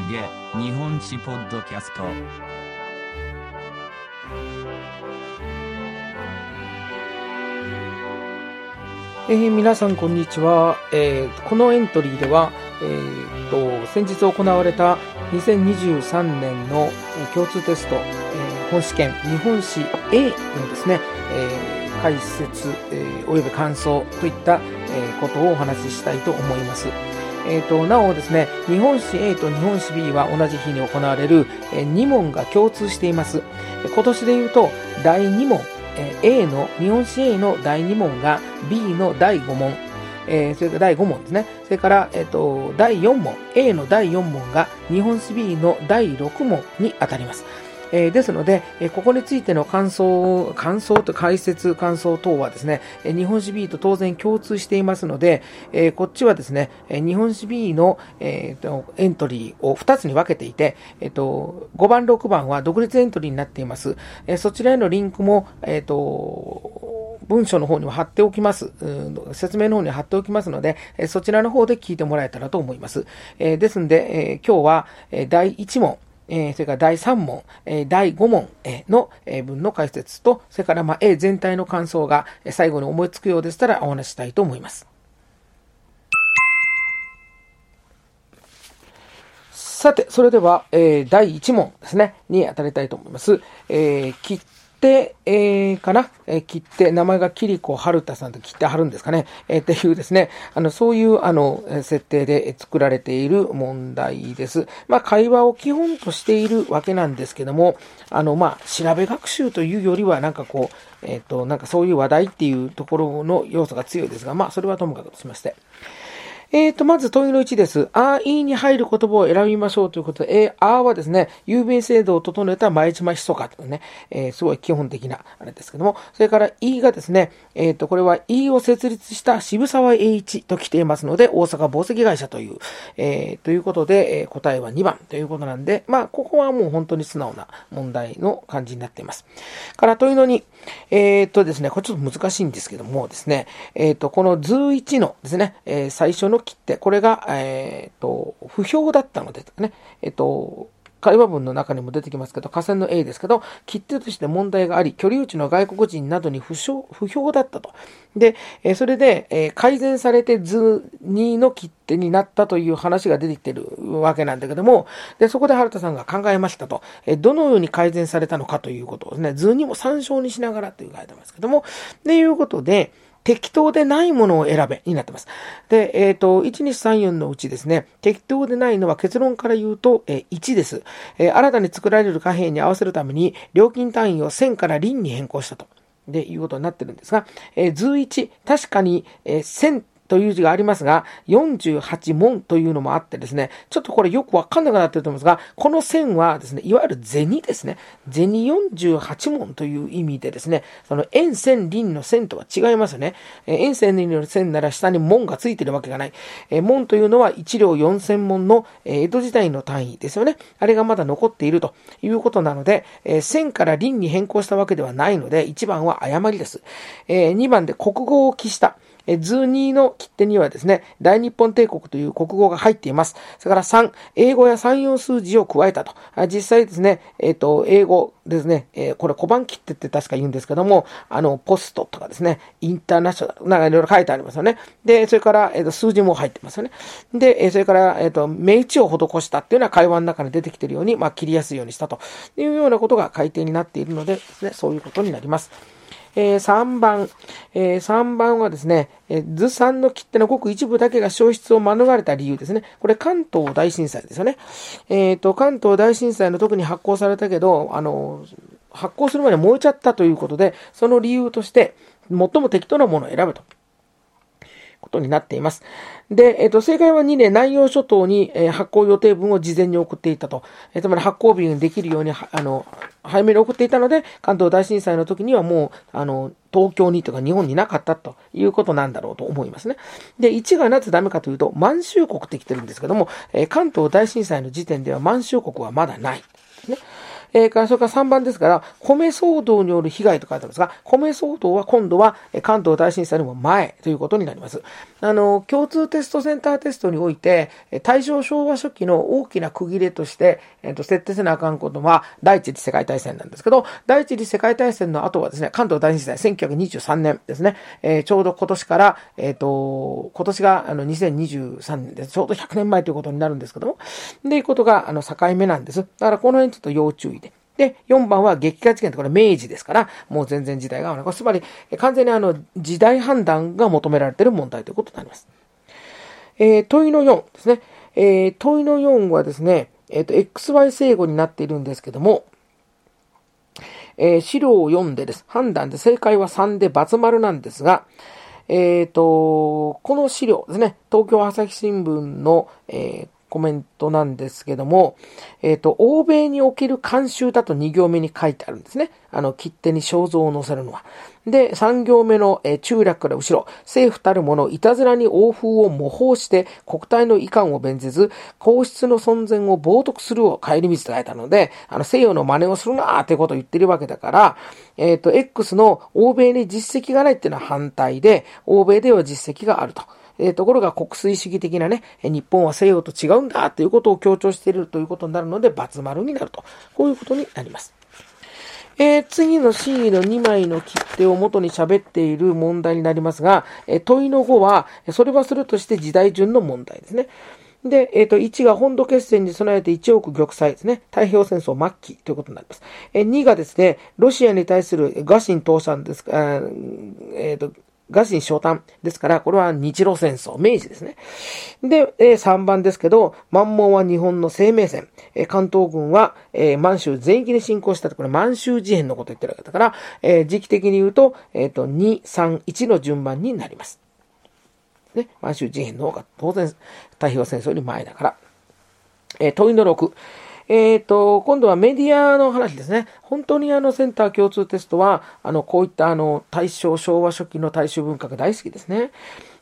げ日本史ポッドキャストえー皆さんこんにちは、えーこのエントリーでは、えーと先日行われた2023年のえー共通テスト、えー本試験日本史 A のですね、えー解説、えーおよび感想といった、えーことをお話ししたいと思います。えー、となおですね、日本史 A と日本史 B は同じ日に行われる、え2問が共通しています。今年で言うと、第2問、え A の、日本史 A の第2問が B の第5問、えーそれから第5問ですね。それから、えっ、と、第4問、A の第4問が日本史 B の第6問に当たります。えーですので、えここについての感想、感想と解説、感想等はですね、え日本史 B と当然共通していますので、えこっちはですね、え日本史 B の、えーとエントリーを2つに分けていて、えっ、と、5番、6番は独立エントリーになっています。えそちらへのリンクも、えっ、と、文章の方には貼っておきます。説明の方に貼っておきますので、そちらの方で聞いてもらえたらと思います。ですんで、今日は、第1問、えーそれから第3問、えー第5問のえー文の解説と、それからまあ A 全体の感想が最後に思いつくようでしたらお話したいと思います。さて、それでは、えー第1問ですね、に当たりたいと思います。えー切手、えーかな、えー切手、名前がキリコ春田さんと切手貼るんですかね、えーっていうですね、あの、そういう、あの、設定で作られている問題です。まあ、会話を基本としているわけなんですけども、あの、まあ、調べ学習というよりは、なんかこう、えっ、と、なんかそういう話題っていうところの要素が強いですが、まあ、それはともかくとしまして。えーと、まず問いの1です。あ、いいに入る言葉を選びましょうということで、えー、あはですね、郵便制度を整えた前島ひそかとかね、えーすごい基本的なあれですけども、それからいがですね、えーと、これはいを設立した渋沢栄一と来ていますので、大阪宝石会社という、えーということで、えー答えは2番ということなんで、まあ、ここはもう本当に素直な問題の感じになっています。から問いの2、えーとですね、これちょっと難しいんですけどもですね、えーと、この図1のですね、えー最初の切手、これが、えーと、不評だったので、ね、えーと、会話文の中にも出てきますけど、河川の A ですけど、切手として問題があり、居留地の外国人などに不評不評だったと。で、えそれで、え改善されて図2の切手になったという話が出てきてるわけなんだけども、で、そこで原田さんが考えましたと、えどのように改善されたのかということをですね、図にも参照にしながらという書いてますけども、でいうことで、適当でないものを選べになってます。で、えっ、と、1、2、3、4のうちですね、適当でないのは結論から言うと、えー1です、えー新たに作られる貨幣に合わせるために、料金単位を1000から輪に変更したと。で、いうことになってるんですが、えー図1、確かに、えー1000という字がありますが、48問というのもあってですね、ちょっとこれよくわかんなくなってると思うんですが、この線はですね、いわゆる銭ですね。銭48問という意味でですね、その円線輪の線とは違いますよね。円線輪の線なら下に門がついてるわけがない。えー門というのは1両4000門の、江戸時代の単位ですよね。あれがまだ残っているということなので、線から輪に変更したわけではないので、1番は誤りです。え2番で国語を記した。え図2の切手にはですね、大日本帝国という国語が入っています。それから3、英語や3、4数字を加えたと。実際ですね、えっ、と、英語ですね、えーこれ小判切手って確か言うんですけども、あの、ポストとかですね、インターナショナル、なんかいろいろ書いてありますよね。で、それから、えっ、と、数字も入ってますよね。で、えそれから、えっ、と、明治を施したっていうのは会話の中に出てきているように、まあ、切りやすいようにしたというようなことが改定になっているのでですね、そういうことになります。えー3番、えー3番はですね、えー図3の切手のごく一部だけが消失を免れた理由ですね。これ関東大震災ですよね。えっ、と、関東大震災の特に発行されたけど、あの、発行する前に燃えちゃったということで、その理由として、最も適当なものを選ぶと。ことになっています。で、えっ、と、正解は2で南洋諸島に、えー発行予定分を事前に送っていたと。えーつまり発行日にできるように、あの、早めに送っていたので、関東大震災の時にはもう、あの、東京にとか日本になかったということなんだろうと思いますね。で、1がなぜダメかというと、満州国って来てるんですけども、え関東大震災の時点では満州国はまだない。えー、か、それから3番ですから、米騒動による被害と書いてあるんですが、米騒動は今度は関東大震災よりも前ということになります。あの、共通テストセンターテストにおいて、大正昭和初期の大きな区切れとして、えっ、ー、と、設定せなあかんことは、第一次世界大戦なんですけど、第一次世界大戦の後はですね、関東大震災、1923年ですね、えー、ちょうど今年から、えっ、ー、と、今年があの2023年です。ちょうど100年前ということになるんですけども、で、いうことが、あの、境目なんです。だからこの辺ちょっと要注意で。4番は激化事件ってこれ明治ですから、もう全然時代が合わない。つまり、完全にあの、時代判断が求められている問題ということになります。えー、問いの4ですね。えー、問いの4はですね、えっ、ー、と、XY 正誤になっているんですけども、えー、資料を読んでです。判断で正解は3で×丸なんですが、えっ、ー、と、この資料ですね、東京朝日新聞の、えー、コメントなんですけども、えっ、ー、と、欧米における慣習だと2行目に書いてあるんですね。あの、切手に肖像を載せるのは。で、3行目の、えー、中略から後ろ、政府たるもの、いたずらに欧風を模倣して、国体の遺憾を弁ぜず、皇室の存在を冒涜するを帰り道と書いたので、あの、西洋の真似をするなーってことを言ってるわけだから、えっ、ー、と、X の欧米に実績がないっていうのは反対で、欧米では実績があると。えー、ところが国粋主義的なね、日本は西洋と違うんだということを強調しているということになるので、×丸になると。こういうことになります。えー、次の C の2枚の切手を元に喋っている問題になりますが、えー、問いの5は、それはするとして時代順の問題ですね。で、えっ、ー、と、1が本土決戦に備えて1億玉砕ですね。太平洋戦争末期ということになります。えー、2がですね、ロシアに対するガシン倒産ですか、えっ、ー、と、ガシン昇誕ですから、これは日露戦争、明治ですね。で、えー、3番ですけど、満蒙は日本の生命線、えー、関東軍は、えー、満州全域に侵攻したと、これ満州事変のこと言ってるわけだから、えー、時期的に言うと、えっ、ー、と、2、3、1の順番になります。ね、満州事変の方が当然、太平洋戦争より前だから。えー、問いの6。えっ、ー、と、今度はメディアの話ですね。本当にあのセンター共通テストは、あの、こういったあの、大正昭和初期の大衆文化が大好きですね。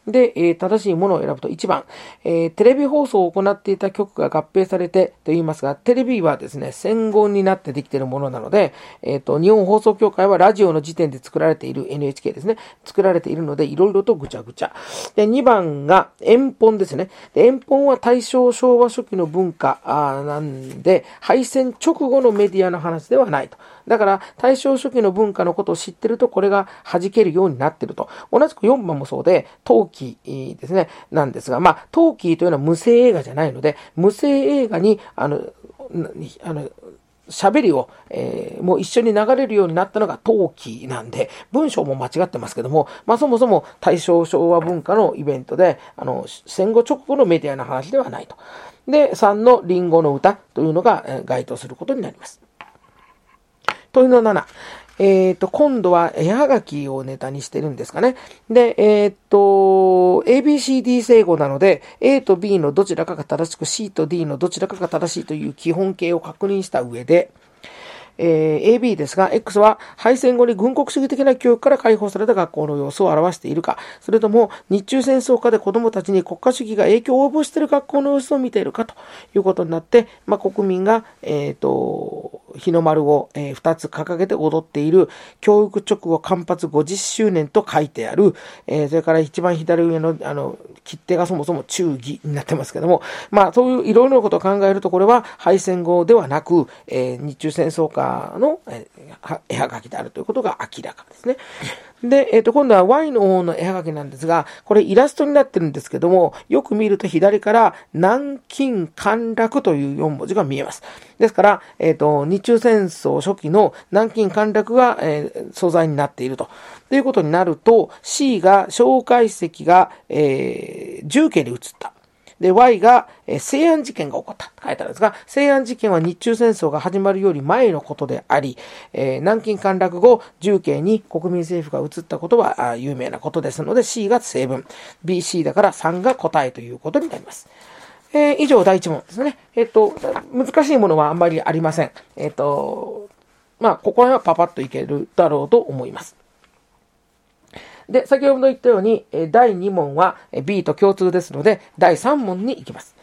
で、えー、正しいものを選ぶと1番、えー、テレビ放送を行っていた局が合併されてと言いますが、テレビはですね、戦後になってできているものなので、えっ、ー、と、日本放送協会はラジオの時点で作られている NHK ですね、作られているので、いろいろとぐちゃぐちゃ。で、2番が遠本ですね。で、遠本は大正昭和初期の文化なんで、敗戦直後のメディアの話ではないと。だから、大正初期の文化のことを知ってると、これが弾けるようになってると。同じく4番もそうで、陶器ですね、なんですが、まあ、陶器というのは無声映画じゃないので、無声映画に、あの、あの、喋りを、えー、もう一緒に流れるようになったのが陶器なんで、文章も間違ってますけども、まあそもそも大正昭和文化のイベントで、あの、戦後直後のメディアの話ではないと。で、3のリンゴの歌というのが、え、該当することになります。問いの7。えっ、ー、と、今度は絵はがきをネタにしてるんですかね。で、えっ、ー、と、ABCD 整合なので、A と B のどちらかが正しく、C と D のどちらかが正しいという基本形を確認した上で、えー、AB ですが、X は敗戦後に軍国主義的な教育から解放された学校の様子を表しているか、それとも日中戦争下で子供たちに国家主義が影響を及ぼしている学校の様子を見ているかということになって、まあ、国民が、えっ、ー、と、日の丸を、えー、2つ掲げて踊っている教育直後間髪50周年と書いてある、えー、それから一番左上の、あの、切手がそもそも忠義になってますけども、まあ、そういういろいろなことを考えると、これは敗戦後ではなく、えー、日中戦争下の、えー、絵はがきであるということが明らかですね。で、えっ、ー、と、今度は Y の方の絵はがきなんですが、これイラストになってるんですけども、よく見ると左から南京陥落という4文字が見えます。ですから、えっ、ー、と、日中戦争初期の南京陥落が、えー、素材になっていると。ということになると、C が、蒋介石が、えー、重慶に移った。で、Y が、えー、西安事件が起こったって書いてあるんですが、西安事件は日中戦争が始まるより前のことであり、えー、南京陥落後、重慶に国民政府が移ったことは有名なことですので、C が成分、BC だから3が答えということになります。えー、以上第1問ですね。えっ、と、難しいものはあんまりありません。えっ、と、まあ、ここら辺はパパッといけるだろうと思います。で、先ほど言ったように、第2問は B と共通ですので、第3問に行きます。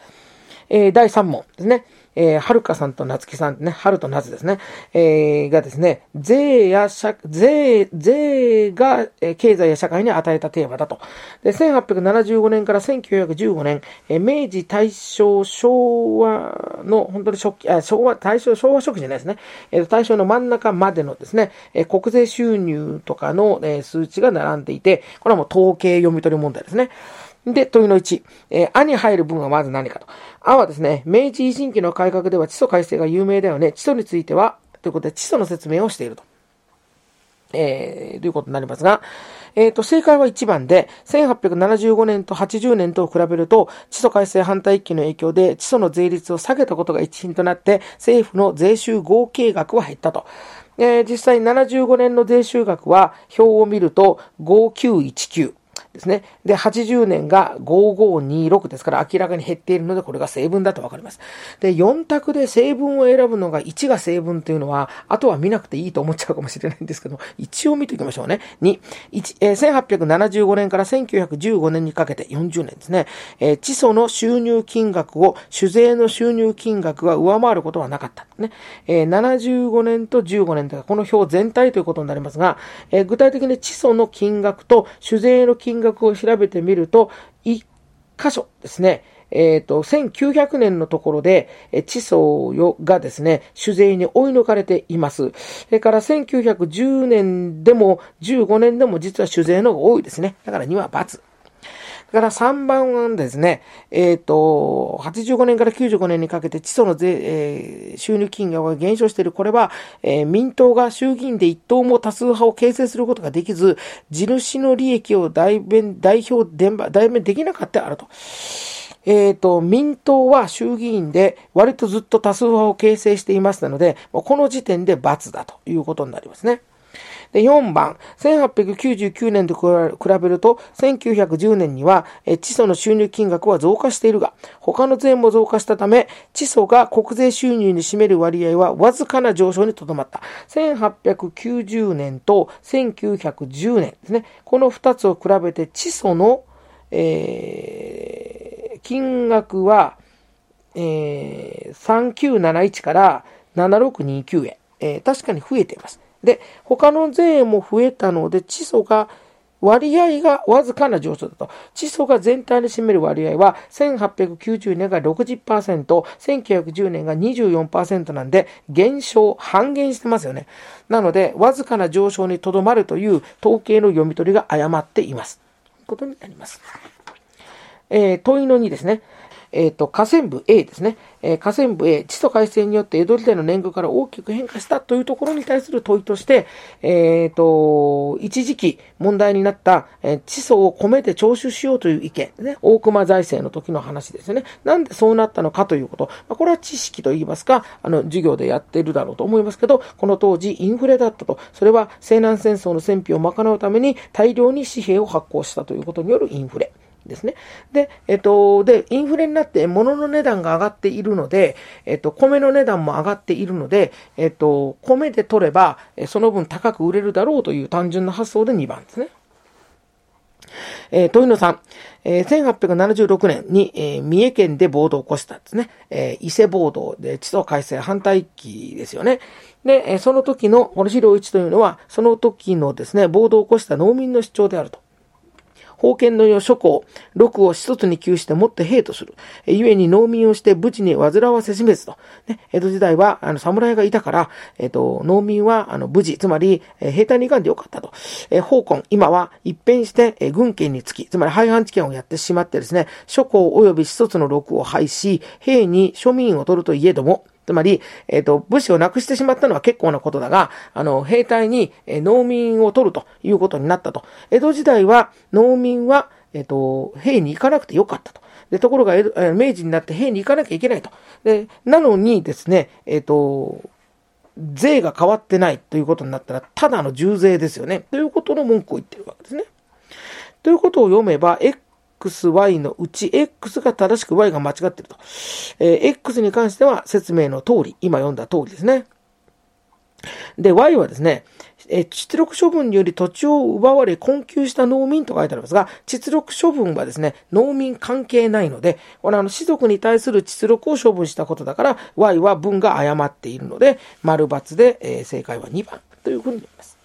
えー、第3問ですね。えー、はるかさんとなつきさんね、はるとなつですね、えー、がですね、税や社、税、税が、えー、経済や社会に与えたテーマだと。で、1875年から1915年、えー、明治、大正、昭和の、本当に初期、あ、昭和、大正、昭和初期じゃないですね。えー、大正の真ん中までのですね、えー、国税収入とかの、えー、数値が並んでいて、これはもう統計読み取り問題ですね。で、問いの1、えー、あに入る文はまず何かと。あはですね、明治維新期の改革では地租改正が有名だよね。地租については、ということで、地租の説明をしていると。えー、ということになりますが、えっ、ー、と、正解は1番で、1875年と80年と比べると、地租改正反対一揆の影響で、地租の税率を下げたことが一因となって、政府の税収合計額は減ったと。えー、実際75年の税収額は、表を見ると、5919。ですね。で、80年が5526ですから明らかに減っているのでこれが成分だとわかります。で、4択で成分を選ぶのが1が成分というのは、あとは見なくていいと思っちゃうかもしれないんですけど、一応見ておきましょうね。2、1えー、1875年から1915年にかけて40年ですね。えー、地租の収入金額を酒税の収入金額が上回ることはなかった。ね。えー、75年と15年というこの表全体ということになりますが、えー、具体的に地租の金額と酒税の金額額を調べてみると、1箇所ですね、えっ、ー、と、1900年のところで、え地層がですね、酒税に追い抜かれています。それから1910年でも15年でも実は酒税の方が多いですね。だから2は×。それから3番はですね、えっ、ー、と、85年から95年にかけて地租の税、えー、収入金額が減少している。これは、えー、民党が衆議院で一党も多数派を形成することができず、地主の利益を代弁、代表、代弁できなかったあると。えっ、ー、と、民党は衆議院で割とずっと多数派を形成していますので、この時点で罰だということになりますね。で、4番、1899年と比べると、1910年には、地租の収入金額は増加しているが、他の税も増加したため、地租が国税収入に占める割合はわずかな上昇にとどまった。1890年と1910年ですね。この2つを比べて、地租の、えー、金額は、えー、3971から7629円、えー、確かに増えています。で、他の税も増えたので、地租が、割合がわずかな上昇だと。地租が全体に占める割合は、1890年が60%、1910年が24%なんで、減少、半減してますよね。なので、わずかな上昇にとどまるという統計の読み取りが誤っています。ことになります。えー、問いの2ですね。えっ、ー、と、河川部 A ですね。えー、河川部 A、地租改正によって江戸時代の年貢から大きく変化したというところに対する問いとして、えっ、ー、と、一時期問題になった、えー、地租を米で徴収しようという意見、ね、大隈財政の時の話ですね。なんでそうなったのかということ。まあ、これは知識といいますか、あの、授業でやってるだろうと思いますけど、この当時インフレだったと。それは西南戦争の戦費を賄うために大量に紙幣を発行したということによるインフレ。ですね。で、えっと、で、インフレになって物の値段が上がっているので、えっと、米の値段も上がっているので、えっと、米で取れば、その分高く売れるだろうという単純な発想で2番ですね。えー、問いの3、えー、1876年に、えー、三重県で暴動を起こしたんですね。えー、伊勢暴動で地租改正反対期ですよね。で、えー、その時の、この資料1というのは、その時のですね、暴動を起こした農民の主張であると。封建の世諸侯、六を一つに窮してもって兵とする。故に農民をして武士に煩わせしめずと。ね、江戸時代は、あの、侍がいたから、えっ、と、農民は、あの、武士、つまり、え兵隊に行かんでよかったと。え奉公、今は一変して、え軍権につき、つまり廃藩置県をやってしまってですね、諸侯及び一つの六を廃し、兵に庶民を取るといえども、つまり、えっ、ー、と、武士をなくしてしまったのは結構なことだが、あの、兵隊に、え農民を取るということになったと。江戸時代は、農民は、えっ、ー、と、兵に行かなくてよかったと。で、ところが、えー、明治になって兵に行かなきゃいけないと。で、なのにですね、えっ、と、税が変わってないということになったら、ただの重税ですよね。ということの文句を言ってるわけですね。ということを読めば、x, XY のうち x が正しく y が間違っていると。えー、x に関しては説明の通り、今読んだ通りですね。で、y はですね、え、出力処分により土地を奪われ困窮した農民と書いてありますが、出力処分はですね、農民関係ないので、これあの、士族に対する出力を処分したことだから、Y は文が誤っているので、丸×で、えー、正解は2番というふうになります。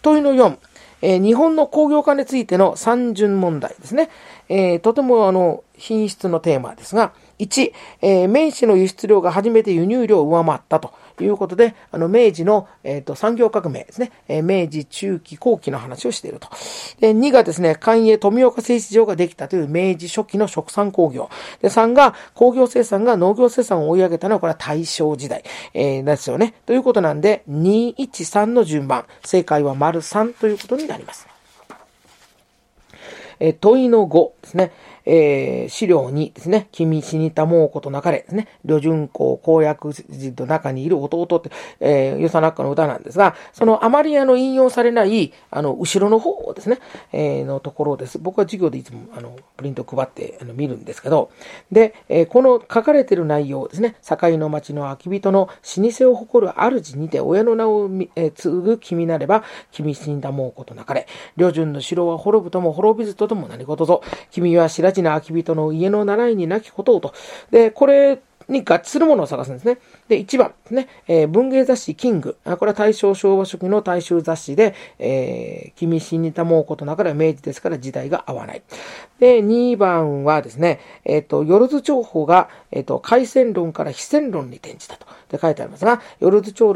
問いの4、え、日本の工業化についての三巡問題ですね。え、とてもあの、品質のテーマですが、1、えー、綿紙の輸出量が初めて輸入量を上回ったと。いうことで、あの、明治の、えっ、ー、と、産業革命ですね。えー、明治中期後期の話をしていると。で、2がですね、官営富岡製糸場ができたという明治初期の食産工業。で、3が工業生産が農業生産を追い上げたのは、これは大正時代、えー、ですよね。ということなんで、2、1、3の順番。正解は丸3ということになります。えー、問いの5ですね。えー、資料にですね、君死にたもうことなかれですね、旅順公公約人の中にいる弟って、えー、ヨサナッカの歌なんですが、そのあまりあの引用されない、あの、後ろの方ですね、えー、のところです。僕は授業でいつもあの、プリント配ってあの見るんですけど、で、えー、この書かれてる内容ですね、境の町の空き人の老舗を誇る主にて親の名を、えー、継ぐ君なれば、君死んだもうことなかれ、旅順の城は滅ぶとも滅びずととも何事ぞ、君は白地な空き人の家の習いになきことをと。で、これに合致するものを探すんですね。で、1番ですね、えー、文芸雑誌キング。あこれは大正昭和初期の大衆雑誌で、えー、君死にたもうことながら明治ですから時代が合わない。で、2番はですね、えっ、ー、と、よろず情報が、えっ、ー、と、海鮮論から非戦論に転じたと。で書いてありますが、よろず情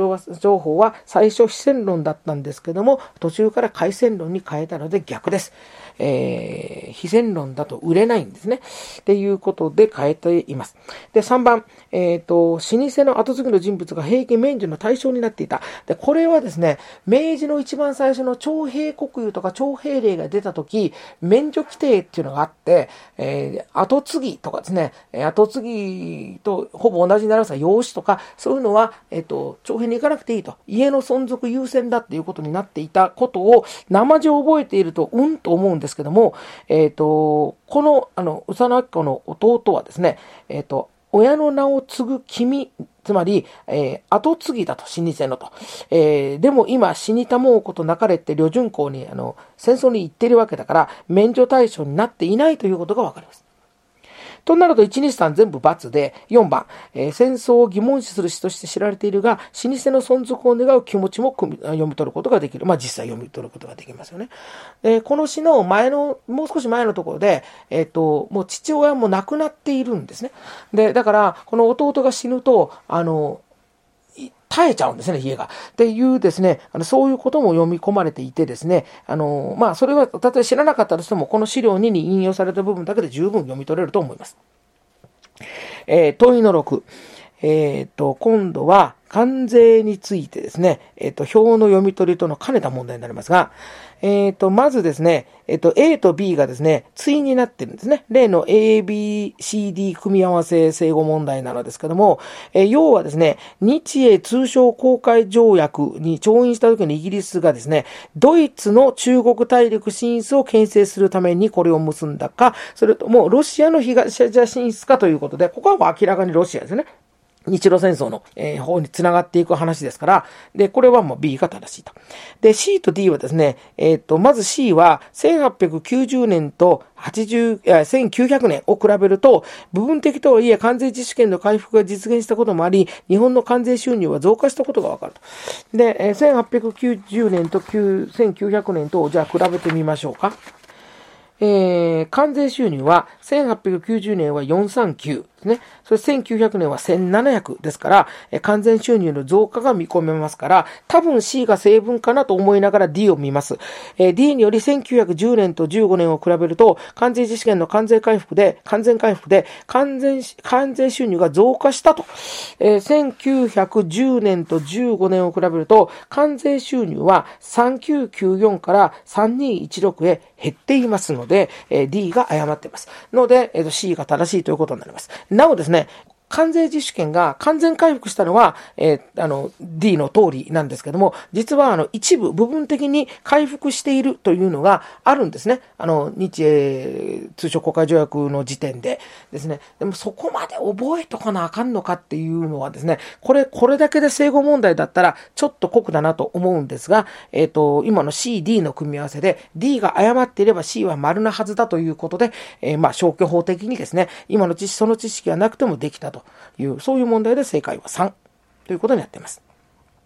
報は最初非戦論だったんですけども、途中から海鮮論に変えたので逆です。えー、非戦論だと売れないんですね。っていうことで変えています。で、3番、えっ、ー、と、老舗の後継ぎの人物が平家免除の対象になっていた。で、これはですね、明治の一番最初の徴兵国有とか徴兵令が出た時、免除規定っていうのがあって、えー、後継ぎとかですね、後継ぎとほぼ同じになりますが、養子とか、そういうのは、えっ、ー、と、徴兵に行かなくていいと。家の存続優先だっていうことになっていたことを、生地を覚えていると、うんと思うんですですけども、えっ、ー、と、この、あの、宇佐野明子の弟はですね、えっ、と、親の名を継ぐ君、つまり、えー、後継ぎだと、老舗のと。えー、でも今、死にたもうことなかれって旅順公に、あの、戦争に行ってるわけだから、免除対象になっていないということがわかります。となると、1、2、3全部×で、4番、えー、戦争を疑問視する詩として知られているが、老舗の存続を願う気持ちも読み取ることができる。まあ、実際読み取ることができますよね。え、この詩の前の、もう少し前のところで、えっ、と、もう父親も亡くなっているんですね。で、だから、この弟が死ぬと、あの、耐えちゃうんですね、家が。っていうですね、あのそういうことも読み込まれていてですね、あの、まあ、それは、たとえ知らなかったとしても、この資料2に引用された部分だけで十分読み取れると思います。えー、問いの6。えっ、ー、と、今度は関税についてですね、えっ、と、表の読み取りとの兼ねた問題になりますが、えっ、と、まずですね、えっ、と、A と B がですね、対になってるんですね。例の A, B, C, D 組み合わせ整合問題なのですけども、え要はですね、日英通商公開条約に調印した時にイギリスがですね、ドイツの中国大陸進出を牽制するためにこれを結んだか、それともロシアの東アジア進出かということで、ここはもう明らかにロシアですね。日露戦争の、え、方に繋がっていく話ですから、で、これはもう B が正しいと。で、C と D はですね、えっ、ー、と、まず C は1890年と80、1900年を比べると、部分的とはいえ関税自主権の回復が実現したこともあり、日本の関税収入は増加したことがわかると。で、1890年と1900年と、じゃあ比べてみましょうか。えー、関税収入は1890年は439ですね。それ1900年は1700ですから、完全収入の増加が見込めますから、多分 C が成分かなと思いながら D を見ます。え、D により1910年と15年を比べると、関税実現の関税回復で、完全回復で、完全、関税収入が増加したと。えー、1910年と15年を比べると、関税収入は3994から3216へ減っていますので、え、D が誤っています。ので、えー、C が正しいということになります。なおですね、関税自主権が完全回復したのは、えー、あの、D の通りなんですけども、実はあの、一部、部分的に回復しているというのがあるんですね。あの、日英通商国会条約の時点でですね。でもそこまで覚えとかなあかんのかっていうのはですね、これ、これだけで整合問題だったら、ちょっと酷だなと思うんですが、えっ、ー、と、今の C、D の組み合わせで、D が誤っていれば C は丸なはずだということで、えー、まあ、消去法的にですね、今の知識、その知識がなくてもできたという、そういう問題で正解は3ということになっています。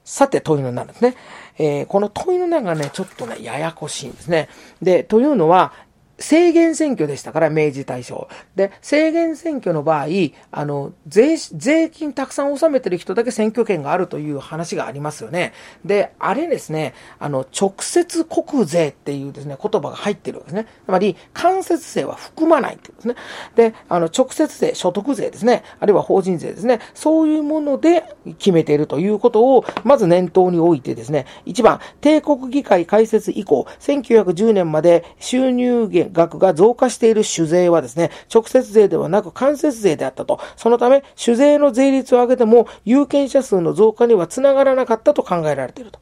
さて、問いの7ですね。えー、この問いの7がね、ちょっとね、ややこしいんですね。で、というのは、制限選挙でしたから、明治大正。で、制限選挙の場合、あの、税、税金たくさん納めてる人だけ選挙権があるという話がありますよね。で、あれですね、あの、直接国税っていうですね、言葉が入ってるわけですね。つまり、間接税は含まないってことですね。で、あの、直接税、所得税ですね、あるいは法人税ですね、そういうもので決めているということを、まず念頭に置いてですね、1番、帝国議会開設以降、1910年まで収入額が増加している酒税はですね、直接税ではなく間接税であったと。そのため、酒税の税率を上げても、有権者数の増加にはつながらなかったと考えられていると。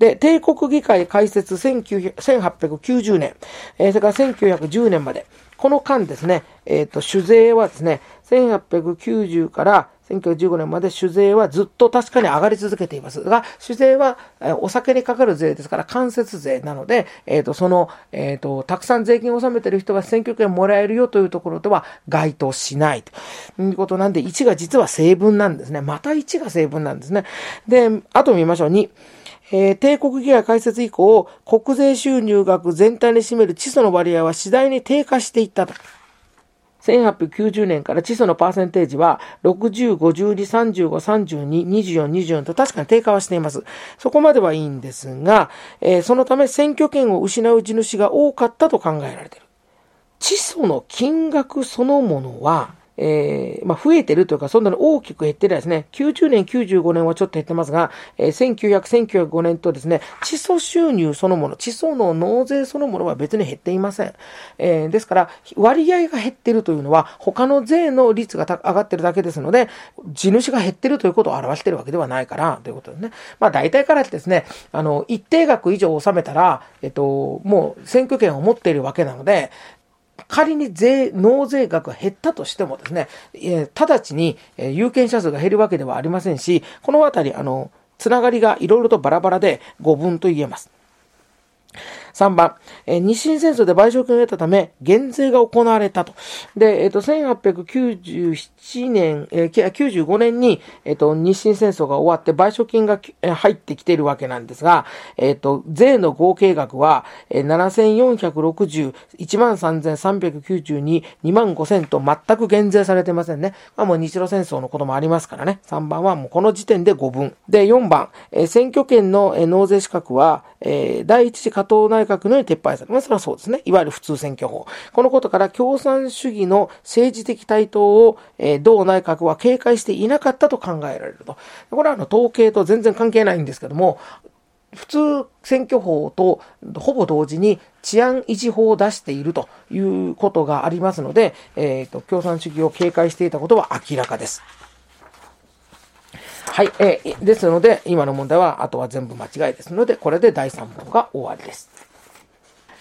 で、帝国議会開設1890年、えー、それから1910年まで、この間ですね、えっ、ー、と、酒税はですね、1890から1915年まで酒税はずっと確かに上がり続けていますが、酒税は、お酒にかかる税ですから間接税なので、えっ、ー、と、その、えっ、ー、と、たくさん税金を納めている人が選挙権もらえるよというところでは該当しないということなんで、1が実は成分なんですね。また1が成分なんですね。で、あと見ましょう。2。えー、帝国議会開設以降、国税収入額全体に占める地租の割合は次第に低下していったと。1890年から地租のパーセンテージは60、52、35、32、24、24と確かに低下はしています。そこまではいいんですが、えー、そのため選挙権を失う地主が多かったと考えられている。地租の金額そのものは、えー、まあ、増えてるというか、そんなに大きく減ってないですね。90年、95年はちょっと減ってますが、えー、1900、1905年とですね、地租収入そのもの、地租の納税そのものは別に減っていません。えー、ですから、割合が減ってるというのは、他の税の率が上がってるだけですので、地主が減ってるということを表してるわけではないから、ということですね。まあ、大体からですね、あの、一定額以上納めたら、えっと、もう選挙権を持っているわけなので、仮に税、納税額が減ったとしてもですね、えー、直ちに、えー、有権者数が減るわけではありませんし、このあたり、あの、つながりがいろいろとバラバラで5分と言えます。3番、えー、日清戦争で賠償金を得たため、減税が行われたと。で、えっ、ー、と、1897年、えー、95年に、えっ、ー、と、日清戦争が終わって賠償金が、えー、入ってきているわけなんですが、えっ、ー、と、税の合計額は、えー、7460、13,392、25,000と全く減税されてませんね。まあもう日露戦争のこともありますからね。3番はもうこの時点で5分。で、4番、えー、選挙権の、えー、納税資格は、えー、第一次加藤内内閣のように撤廃されまあ、それはそうですね。いわゆる普通選挙法。このことから共産主義の政治的台頭を、えー、同内閣は警戒していなかったと考えられると。これはあの統計と全然関係ないんですけども、普通選挙法とほぼ同時に治安維持法を出しているということがありますので、えっ、ー、と、共産主義を警戒していたことは明らかです。はい。えー、ですので、今の問題は、あとは全部間違いですので、これで第3問が終わりです。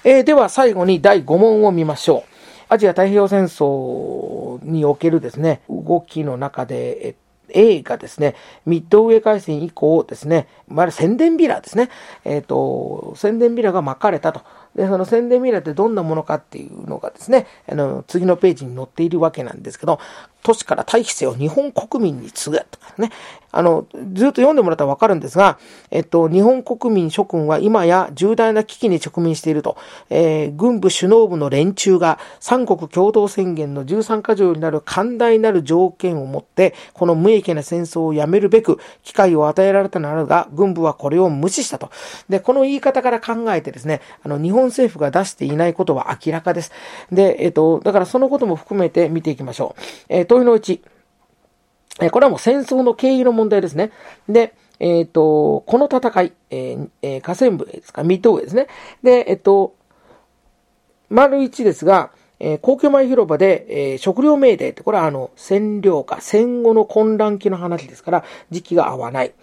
えー、では最後に第5問を見ましょう。アジア太平洋戦争におけるですね、動きの中で、A がですね、ミッドウェー海戦以降ですね、まあ、宣伝ビラですね、えっ、ー、と、宣伝ビラが巻かれたと。で、その宣伝ミラーってどんなものかっていうのがですね、あの、次のページに載っているわけなんですけど、都市から退避せよ日本国民に次ぐとかね、あの、ずっと読んでもらったらわかるんですが、えっと、日本国民諸君は今や重大な危機に直面していると、えー、軍部首脳部の連中が三国共同宣言の13箇条になる寛大なる条件を持って、この無益な戦争をやめるべく機会を与えられたなるが、軍部はこれを無視したと。で、この言い方から考えてですね、あの、日本政府が出していないことは明らかです。で、えっと、だからそのことも含めて見ていきましょう。えー、問いのうち、えこれはもう戦争の経緯の問題ですね。で、えっ、ー、と、この戦い、えー、えー、河川部ですか、水戸上ですね。で、えっ、と、丸1ですが、えー、皇居前広場で、えー、食料命令って、これはあの、占領下、戦後の混乱期の話ですから、時期が合わない。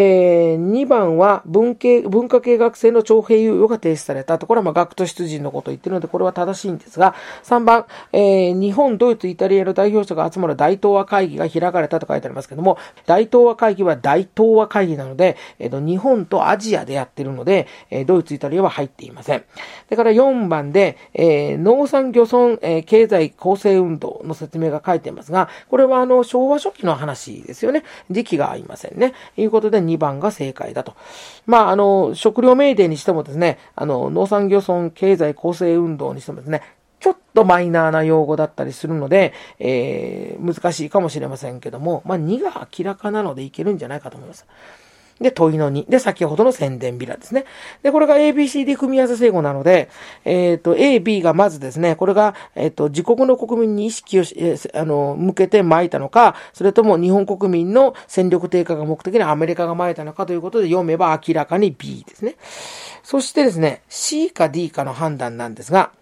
えー、2番は文系、文化系学生の徴兵猶予が停止されたところは、まあ、学徒出陣のことを言ってるので、これは正しいんですが、3番、えー、日本、ドイツ、イタリアの代表者が集まる大東亜会議が開かれたと書いてありますけども、大東亜会議は大東亜会議なので、えっ、ー、と、日本とアジアでやってるので、えー、ドイツ、イタリアは入っていません。だから4番で、えー、農産漁村、えー、経済構成運動の説明が書いていますが、これはあの、昭和初期の話ですよね。時期が合いませんね。ということで、2番が正解だと。まあ、あの、食料命令にしてもですね、あの、農産漁村経済構成運動にしてもですね、ちょっとマイナーな用語だったりするので、えー、難しいかもしれませんけども、まあ、2が明らかなのでいけるんじゃないかと思います。で、問いの2。で、先ほどの宣伝ビラですね。で、これが ABCD 組み合わせ整合なので、えっ、ー、と、A、B がまずですね、これが、えっ、ー、と、自国の国民に意識をし、えー、あの、向けて撒いたのか、それとも日本国民の戦力低下が目的にアメリカが撒いたのかということで読めば明らかに B ですね。そしてですね、C か D かの判断なんですが、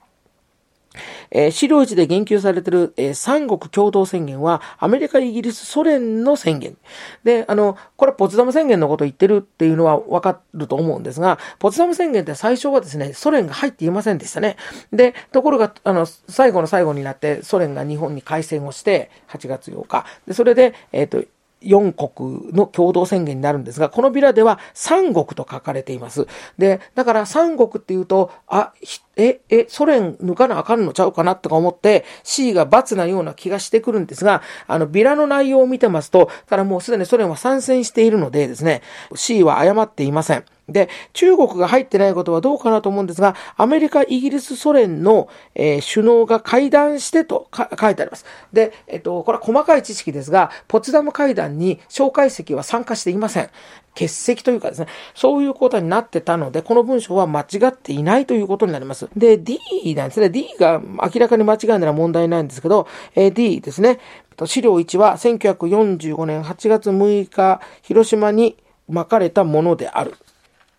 えー、資料1で言及されている、えー、三国共同宣言は、アメリカ、イギリス、ソ連の宣言。で、あの、これはポツダム宣言のことを言ってるっていうのはわかると思うんですが、ポツダム宣言って最初はですね、ソ連が入っていませんでしたね。で、ところが、あの、最後の最後になって、ソ連が日本に開戦をして、8月8日。で、それで、えっ、ー、と、4国の共同宣言になるんですが、このビラでは3国と書かれています。で、だから3国っていうと、あ、え、え、ソ連抜かなあかんのちゃうかなとか思って C が罰なような気がしてくるんですが、あの、ビラの内容を見てますと、からもうすでにソ連は参戦しているのでですね、C は誤っていません。で、中国が入ってないことはどうかなと思うんですが、アメリカ、イギリス、ソ連の、えー、首脳が会談してと書いてあります。で、えっと、これは細かい知識ですが、ポツダム会談に蒋介石は参加していません。欠席というかですね、そういうことになってたので、この文章は間違っていないということになります。で、D なんですね。D が明らかに間違いなら問題ないんですけど、えー、D ですね。資料1は1945年8月6日、広島に巻かれたものである。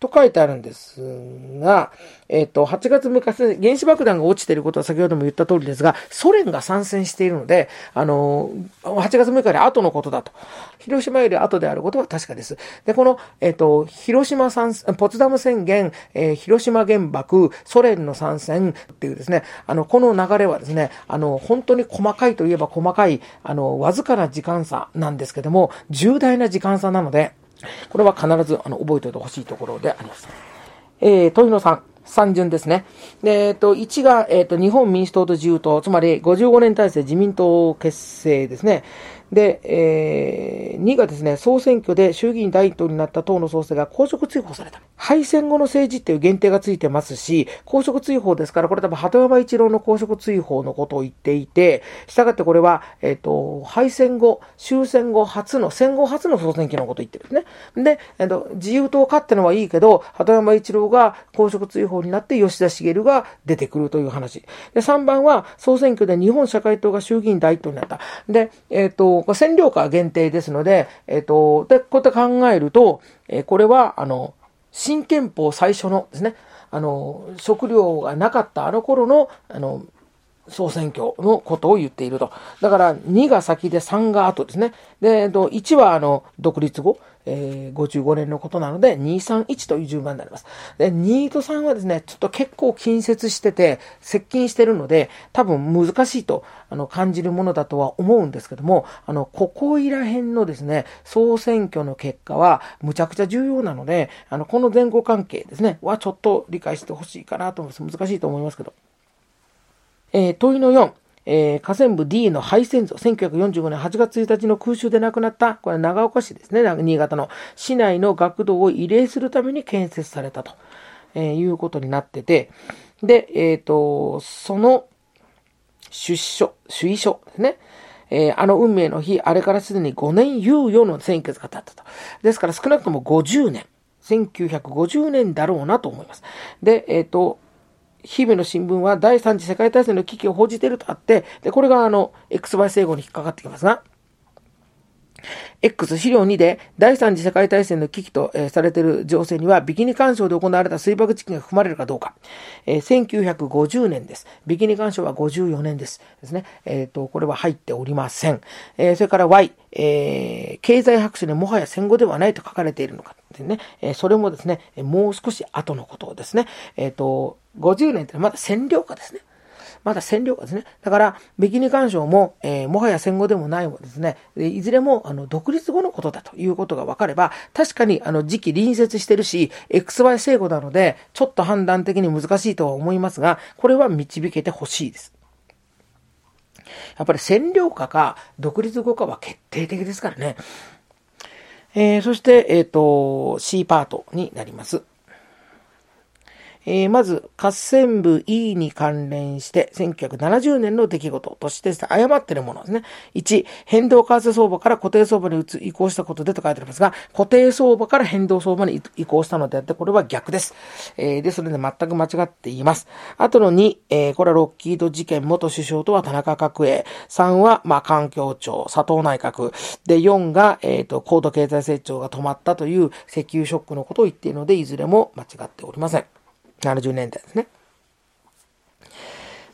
と書いてあるんですが、えっ、と、8月6日、原子爆弾が落ちていることは先ほども言った通りですが、ソ連が参戦しているので、あの、8月6日より後のことだと。広島より後であることは確かです。で、この、えっ、と、広島参戦、ポツダム宣言、えー、広島原爆、ソ連の参戦っていうですね、あの、この流れはですね、あの、本当に細かいといえば細かい、あの、わずかな時間差なんですけども、重大な時間差なので、これは必ずあの覚えておいてほしいところであります。えー、問いの3。三順ですね。で、えっ、と、1が、えっ、と、日本民主党と自由党、つまり55年体制自民党結成ですね。で、えー、2がですね、総選挙で衆議院第一党になった党の総裁が公職追放された。敗戦後の政治っていう限定がついてますし、公職追放ですから、これ多分鳩山一郎の公職追放のことを言っていて、したがってこれは、えっ、ー、と、敗戦後、終戦後初の、戦後初の総選挙のことを言ってるんですね。で、えっ、ー、と、自由党勝ってのはいいけど、鳩山一郎が公職追放になって吉田茂が出てくるという話。で、3番は総選挙で日本社会党が衆議院第一党になった。で、えっ、ー、と、占領下限定ですので、えっ、と、で、こうやって考えると、え、これは、あの、新憲法最初のですね、あの、食料がなかったあの頃の、あの、総選挙のことを言っていると。だから、2が先で3が後ですね。で、えっと1は、あの、独立後。え、55年のことなので、231という順番になります。で、2と3はですね、ちょっと結構近接してて、接近してるので、多分難しいと、あの、感じるものだとは思うんですけども、あの、ここいら辺のですね、総選挙の結果は、むちゃくちゃ重要なので、あの、この前後関係ですね、はちょっと理解してほしいかなと思います。難しいと思いますけど。えー、問いの4。えー、河川部 D の敗戦像、1945年8月1日の空襲で亡くなった、これは長岡市ですね、新潟の市内の学童を慰霊するために建設されたと、えー、いうことになってて、で、えっ、ー、と、その出所、主意書ですね。えー、あの運命の日、あれからすでに5年猶予の選挙が経ったと。ですから少なくとも50年、1950年だろうなと思います。で、えっ、ー、と、日々の新聞は第三次世界大戦の危機を報じているとあって、で、これがあの、XY 整合に引っかかってきますが、X 資料2で第三次世界大戦の危機と、え、されている情勢にはビキニ干渉で行われた水爆実験が含まれるかどうか。えー、1950年です。ビキニ干渉は54年です。ですね。えっ、ー、と、これは入っておりません。えー、それから Y、えー、経済白書でもはや戦後ではないと書かれているのか。でね、えー、それもですね、もう少し後のことですね。えっ、ー、と、50年ってまだ占領下ですね。まだ占領下ですね。だから、ビキニ干渉も、えー、もはや戦後でもないもですね、いずれも、あの、独立後のことだということが分かれば、確かに、あの、時期隣接してるし、XY 制度なので、ちょっと判断的に難しいとは思いますが、これは導けてほしいです。やっぱり占領下か独立後かは決定的ですからね。えー、そして、えっ、ー、と、C パートになります。えー、まず、合戦部 E に関連して、1970年の出来事として誤っているものですね。1、変動為替相場から固定相場に移行したことでと書いてありますが、固定相場から変動相場に移行したのであって、これは逆です。えー、で、それで全く間違っています。あとの2、えー、これはロッキード事件元首相とは田中角栄。3は、まあ、環境庁、佐藤内閣。で、4が、えっ、ー、と、高度経済成長が止まったという石油ショックのことを言っているので、いずれも間違っておりません。70年代ですね。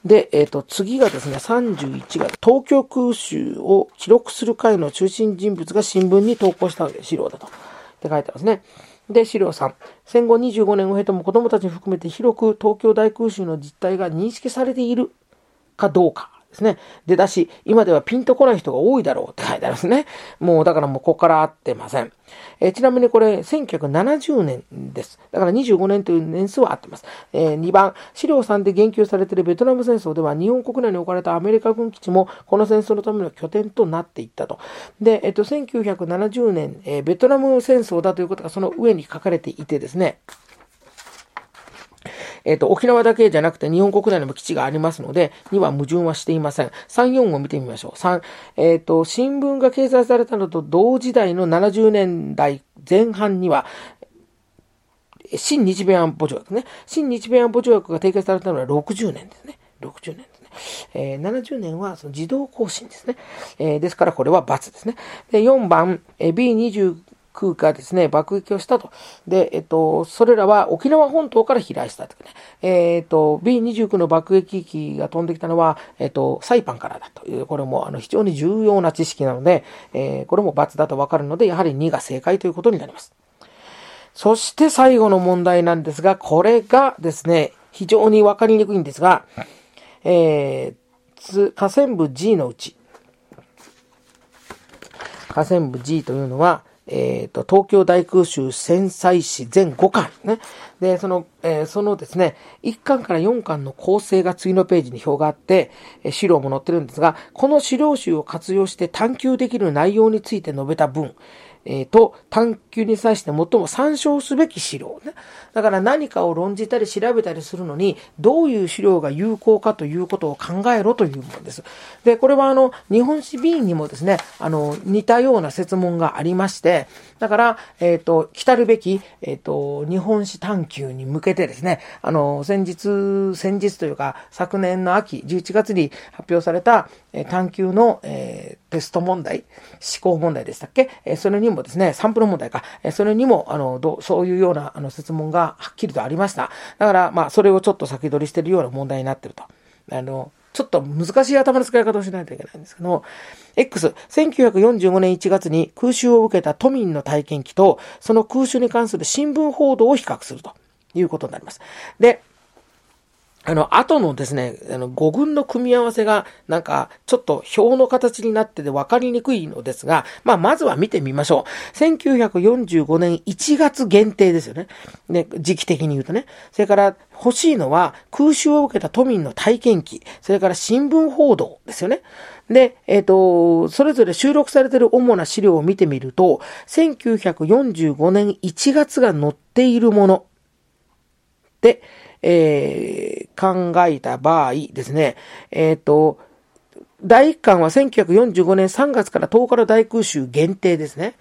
で、えっ、ー、と、次がですね、31が東京空襲を記録する会の中心人物が新聞に投稿した資料だと。って書いてますね。で、資料3。戦後25年を経ても子供たちに含めて広く東京大空襲の実態が認識されているかどうか。ですね。出だし、今ではピンとこない人が多いだろうって書いてありますね。もうだからもうここから合ってません。えー、ちなみにこれ1970年です。だから25年という年数は合ってます。えー、2番、資料3で言及されているベトナム戦争では日本国内に置かれたアメリカ軍基地もこの戦争のための拠点となっていったと。で、えっ、ー、と、1970年、え、ベトナム戦争だということがその上に書かれていてですね、えっ、ー、と、沖縄だけじゃなくて日本国内にも基地がありますので、には矛盾はしていません。3、4を見てみましょう。3、えっ、ー、と、新聞が掲載されたのと同時代の70年代前半には、新日米安保条約ね。新日米安保条約が締結されたのは60年ですね。60年ですね。えー、70年はその自動更新ですね。えー、ですからこれは×ですね。で、4番、えー、B29 空がですね、爆撃をしたと。で、えっと、それらは沖縄本島から飛来したとね。えっと、B29 の爆撃機が飛んできたのは、えっと、サイパンからだという、これもあの非常に重要な知識なので、えー、これも×だとわかるので、やはり2が正解ということになります。そして最後の問題なんですが、これがですね、非常にわかりにくいんですが、えー、河川部 G のうち、河川部 G というのは、えっ、ー、と、東京大空襲戦災史全5巻ね。で、その、えー、そのですね、1巻から4巻の構成が次のページに表があって、えー、資料も載ってるんですが、この資料集を活用して探求できる内容について述べた文、えー、と、探求に際して最も参照すべき資料ね。だから何かを論じたり調べたりするのに、どういう資料が有効かということを考えろというものです。で、これはあの、日本史 B にもですね、あの、似たような説問がありまして、だから、えっ、ー、と、来たるべき、えっ、ー、と、日本史探求に向けてですね、あの、先日、先日というか、昨年の秋、11月に発表された、え探求の、えテスト問題、思考問題でしたっけ、えそれにもですね、サンプル問題か、えそれにも、あの、どそういうような、あの、説問がはっきりとありました。だから、まあ、それをちょっと先取りしているような問題になっていると。あの、ちょっと難しい頭の使い方をしないといけないんですけども、X、1945年1月に空襲を受けた都民の体験記と、その空襲に関する新聞報道を比較するということになります。で、あの、後のですね、あの、語群の組み合わせが、なんか、ちょっと表の形になってて分かりにくいのですが、まあ、まずは見てみましょう。1945年1月限定ですよね。ね、時期的に言うとね。それから、欲しいのは、空襲を受けた都民の体験記、それから新聞報道ですよね。で、えっ、ー、と、それぞれ収録されている主な資料を見てみると、1945年1月が載っているもので、えー、考えた場合ですね、えっ、ー、と、第1巻は1945年3月から10日の大空襲限定ですね。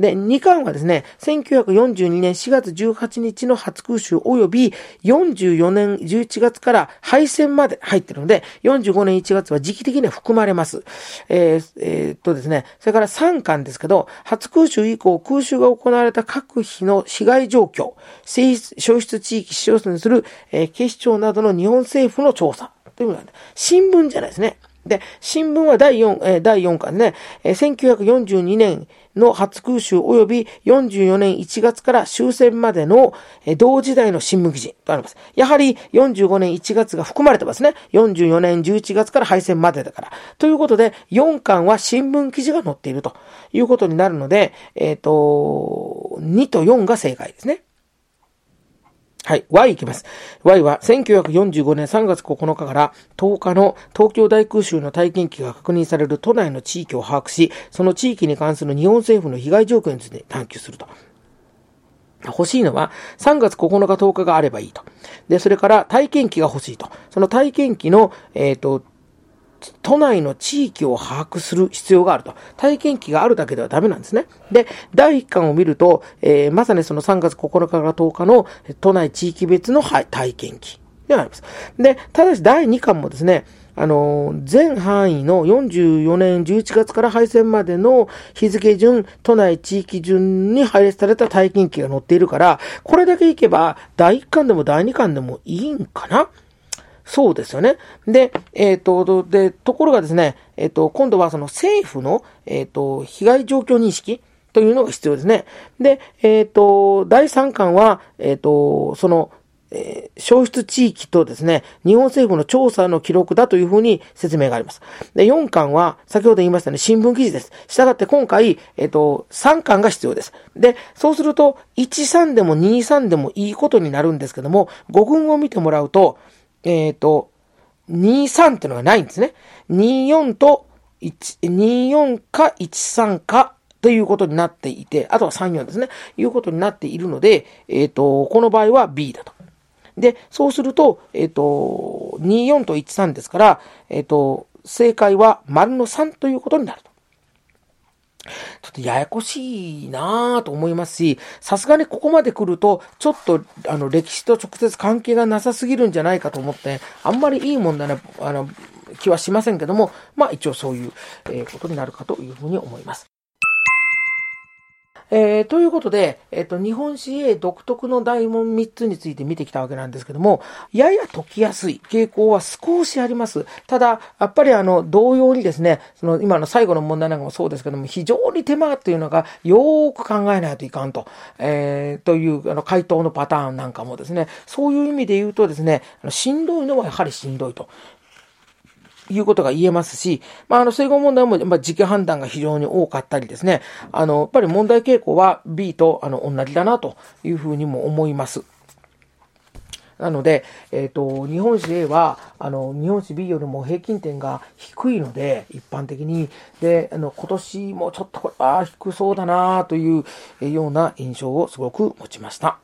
で、2巻はですね、1942年4月18日の初空襲及び44年11月から敗戦まで入ってるので、45年1月は時期的には含まれます。えー、えー、っとですね、それから3巻ですけど、初空襲以降、空襲が行われた各日の被害状況、消失地域、使用する、えー、警視庁などの日本政府の調査というのが、新聞じゃないですね。で、新聞は第4、えー、第4巻ね、えー、1942年の初空襲及び44年1月から終戦までの、同時代の新聞記事とあります。やはり45年1月が含まれてますね。44年11月から敗戦までだから。ということで、4巻は新聞記事が載っているということになるので、えっ、ー、と、2と4が正解ですね。はい。Y いきます。Y は1945年3月9日から10日の東京大空襲の体験記が確認される都内の地域を把握し、その地域に関する日本政府の被害状況について探求すると。欲しいのは3月9日10日があればいいと。で、それから体験記が欲しいと。その体験記の、えっ、ー、と、都内の地域を把握する必要があると。体験記があるだけではダメなんですね。で、第1巻を見ると、えー、まさにその3月9日から10日の都内地域別の体験記であります。で、ただし第2巻もですね、あの、全範囲の44年11月から敗戦までの日付順、都内地域順に配列された体験記が載っているから、これだけいけば、第1巻でも第2巻でもいいんかな？そうですよね。で、えっ、ー、と、で、ところがですね、えっ、ー、と、今度はその政府の、えっ、ー、と、被害状況認識というのが必要ですね。で、えっ、と、第3巻は、えっ、と、その、え、消失地域とですね、日本政府の調査の記録だというふうに説明があります。で、4巻は、先ほど言いましたね、新聞記事です。したがって今回、えっ、ー、と、3巻が必要です。で、そうすると、13でも23でもいいことになるんですけども、5群を見てもらうと、えっ、ー、と、23っていうのがないんですね。24と1、24か13かということになっていて、あとは34ですね。いうことになっているので、えっ、ー、と、この場合は B だと。で、そうすると、えっ、ー、と、24と13ですから、えっ、と、正解は丸の3ということになると。ちょっとややこしいなぁと思いますし、さすがにここまで来ると、ちょっと、あの、歴史と直接関係がなさすぎるんじゃないかと思って、あんまりいい問題な、あの、気はしませんけども、まあ一応そういう、えー、ことになるかというふうに思います。えー、ということで、えっ、ー、と、日本史 A 独特の大問3つについて見てきたわけなんですけども、やや解きやすい傾向は少しあります。ただ、やっぱりあの、同様にですね、その今の最後の問題なんかもそうですけども、非常に手間っていうのがよーく考えないといかんと、えー、というあの回答のパターンなんかもですね、そういう意味で言うとですね、しんどいのはやはりしんどいと。いうことが言えますし、まあ、あの、整合問題も、まあ、時期判断が非常に多かったりですね、あの、やっぱり問題傾向は B と、あの、同じだなというふうにも思います。なので、えっ、ー、と、日本史 A は、あの、日本史 B よりも平均点が低いので、一般的に。で、あの、今年もちょっとこれ、ああ、低そうだなというような印象をすごく持ちました。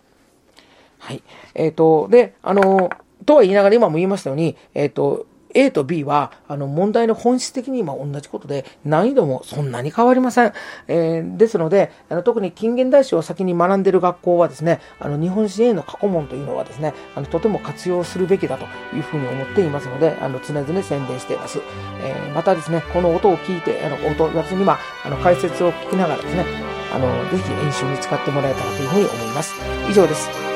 はい。えっ、ー、と、で、あの、とは言いながら今も言いましたように、えっ、ー、と、A と B は、あの、問題の本質的に今同じことで、難易度もそんなに変わりません。えー、ですので、あの、特に近現代史を先に学んでいる学校はですね、あの、日本史 A の過去問というのはですね、あの、とても活用するべきだというふうに思っていますので、あの、常々宣伝しています。えー、またですね、この音を聞いて、あの、音、別に今、あの、解説を聞きながらですね、あの、ぜひ演習に使ってもらえたらというふうに思います。以上です。